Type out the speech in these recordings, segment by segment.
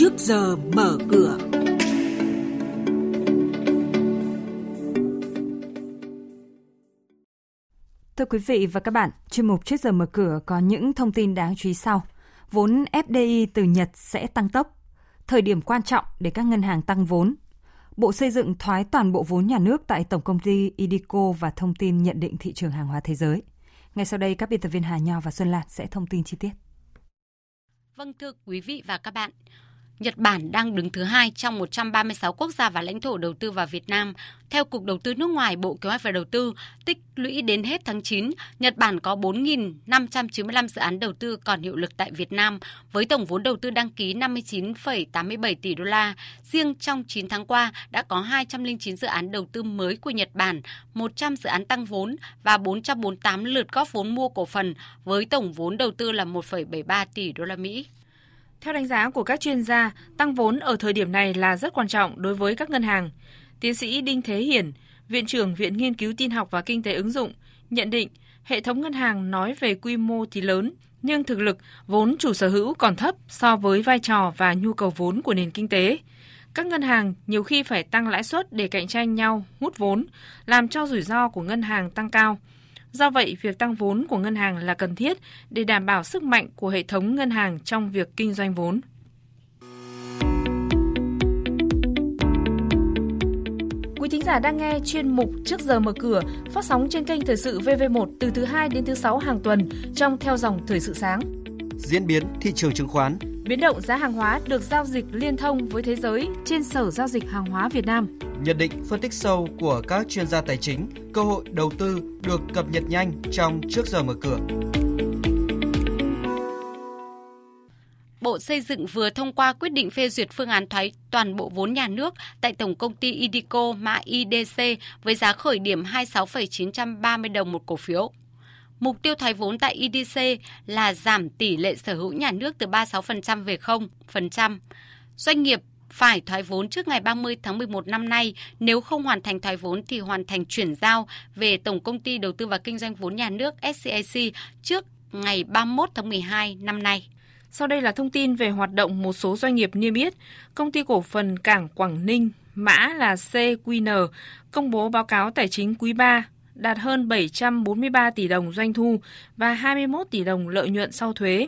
trước giờ mở cửa. Thưa quý vị và các bạn, chuyên mục trước giờ mở cửa có những thông tin đáng chú ý sau. Vốn FDI từ Nhật sẽ tăng tốc. Thời điểm quan trọng để các ngân hàng tăng vốn. Bộ Xây dựng thoái toàn bộ vốn nhà nước tại Tổng công ty IDICO và thông tin nhận định thị trường hàng hóa thế giới. Ngay sau đây, các biên tập viên Hà Nho và Xuân Lan sẽ thông tin chi tiết. Vâng thưa quý vị và các bạn, Nhật Bản đang đứng thứ hai trong 136 quốc gia và lãnh thổ đầu tư vào Việt Nam. Theo Cục Đầu tư nước ngoài Bộ Kế hoạch và Đầu tư, tích lũy đến hết tháng 9, Nhật Bản có 4.595 dự án đầu tư còn hiệu lực tại Việt Nam, với tổng vốn đầu tư đăng ký 59,87 tỷ đô la. Riêng trong 9 tháng qua đã có 209 dự án đầu tư mới của Nhật Bản, 100 dự án tăng vốn và 448 lượt góp vốn mua cổ phần với tổng vốn đầu tư là 1,73 tỷ đô la Mỹ. Theo đánh giá của các chuyên gia, tăng vốn ở thời điểm này là rất quan trọng đối với các ngân hàng. Tiến sĩ Đinh Thế Hiển, Viện trưởng Viện Nghiên cứu Tin học và Kinh tế ứng dụng, nhận định hệ thống ngân hàng nói về quy mô thì lớn, nhưng thực lực vốn chủ sở hữu còn thấp so với vai trò và nhu cầu vốn của nền kinh tế. Các ngân hàng nhiều khi phải tăng lãi suất để cạnh tranh nhau, hút vốn, làm cho rủi ro của ngân hàng tăng cao – Do vậy, việc tăng vốn của ngân hàng là cần thiết để đảm bảo sức mạnh của hệ thống ngân hàng trong việc kinh doanh vốn. Quý thính giả đang nghe chuyên mục Trước giờ mở cửa phát sóng trên kênh Thời sự VV1 từ thứ 2 đến thứ 6 hàng tuần trong theo dòng Thời sự sáng. Diễn biến thị trường chứng khoán Biến động giá hàng hóa được giao dịch liên thông với thế giới trên Sở Giao dịch Hàng hóa Việt Nam. Nhận định phân tích sâu của các chuyên gia tài chính, cơ hội đầu tư được cập nhật nhanh trong trước giờ mở cửa. Bộ Xây dựng vừa thông qua quyết định phê duyệt phương án thoái toàn bộ vốn nhà nước tại Tổng công ty IDICO mã IDC với giá khởi điểm 26,930 đồng một cổ phiếu. Mục tiêu thoái vốn tại IDC là giảm tỷ lệ sở hữu nhà nước từ 36% về 0%. Doanh nghiệp phải thoái vốn trước ngày 30 tháng 11 năm nay. Nếu không hoàn thành thoái vốn thì hoàn thành chuyển giao về Tổng Công ty Đầu tư và Kinh doanh vốn nhà nước SCIC trước ngày 31 tháng 12 năm nay. Sau đây là thông tin về hoạt động một số doanh nghiệp niêm yết. Công ty cổ phần Cảng Quảng Ninh, mã là CQN, công bố báo cáo tài chính quý 3 đạt hơn 743 tỷ đồng doanh thu và 21 tỷ đồng lợi nhuận sau thuế,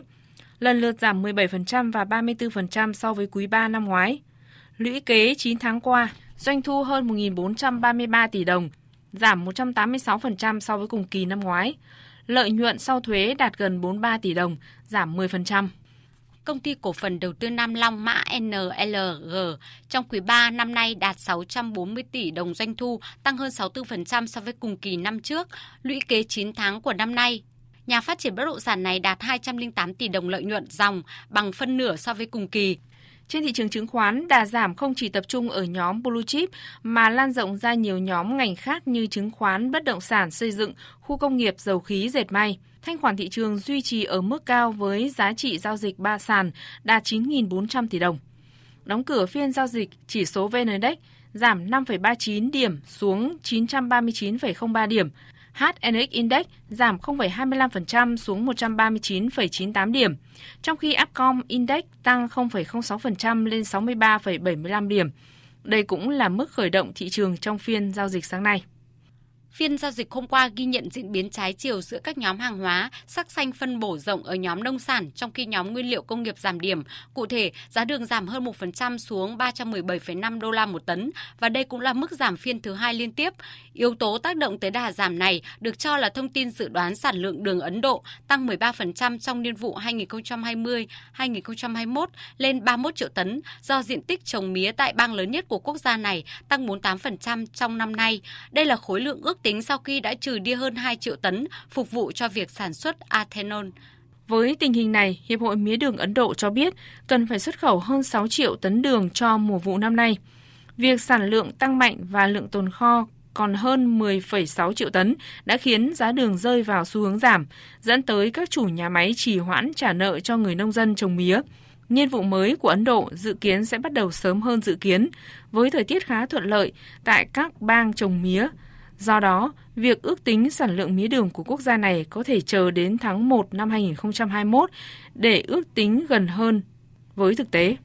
lần lượt giảm 17% và 34% so với quý 3 năm ngoái. Lũy kế 9 tháng qua, doanh thu hơn 1.433 tỷ đồng, giảm 186% so với cùng kỳ năm ngoái. Lợi nhuận sau thuế đạt gần 43 tỷ đồng, giảm 10% công ty cổ phần đầu tư Nam Long mã NLG trong quý 3 năm nay đạt 640 tỷ đồng doanh thu, tăng hơn 64% so với cùng kỳ năm trước. Lũy kế 9 tháng của năm nay, nhà phát triển bất động sản này đạt 208 tỷ đồng lợi nhuận dòng, bằng phân nửa so với cùng kỳ. Trên thị trường chứng khoán, đà giảm không chỉ tập trung ở nhóm blue chip mà lan rộng ra nhiều nhóm ngành khác như chứng khoán, bất động sản, xây dựng, khu công nghiệp, dầu khí, dệt may. Thanh khoản thị trường duy trì ở mức cao với giá trị giao dịch ba sàn đạt 9.400 tỷ đồng. Đóng cửa phiên giao dịch, chỉ số VN Index giảm 5,39 điểm xuống 939,03 điểm, HNX Index giảm 0,25% xuống 139,98 điểm, trong khi Upcom Index tăng 0,06% lên 63,75 điểm. Đây cũng là mức khởi động thị trường trong phiên giao dịch sáng nay. Phiên giao dịch hôm qua ghi nhận diễn biến trái chiều giữa các nhóm hàng hóa, sắc xanh phân bổ rộng ở nhóm nông sản, trong khi nhóm nguyên liệu công nghiệp giảm điểm. Cụ thể, giá đường giảm hơn 1% xuống 317,5 đô la một tấn và đây cũng là mức giảm phiên thứ hai liên tiếp. Yếu tố tác động tới đà giảm này được cho là thông tin dự đoán sản lượng đường Ấn Độ tăng 13% trong niên vụ 2020-2021 lên 31 triệu tấn do diện tích trồng mía tại bang lớn nhất của quốc gia này tăng 48% trong năm nay. Đây là khối lượng ước tính sau khi đã trừ đi hơn 2 triệu tấn phục vụ cho việc sản xuất ethanol. Với tình hình này, Hiệp hội Mía đường Ấn Độ cho biết cần phải xuất khẩu hơn 6 triệu tấn đường cho mùa vụ năm nay. Việc sản lượng tăng mạnh và lượng tồn kho còn hơn 10,6 triệu tấn đã khiến giá đường rơi vào xu hướng giảm, dẫn tới các chủ nhà máy trì hoãn trả nợ cho người nông dân trồng mía. Nhiên vụ mới của Ấn Độ dự kiến sẽ bắt đầu sớm hơn dự kiến, với thời tiết khá thuận lợi tại các bang trồng mía. Do đó, việc ước tính sản lượng mía đường của quốc gia này có thể chờ đến tháng 1 năm 2021 để ước tính gần hơn với thực tế.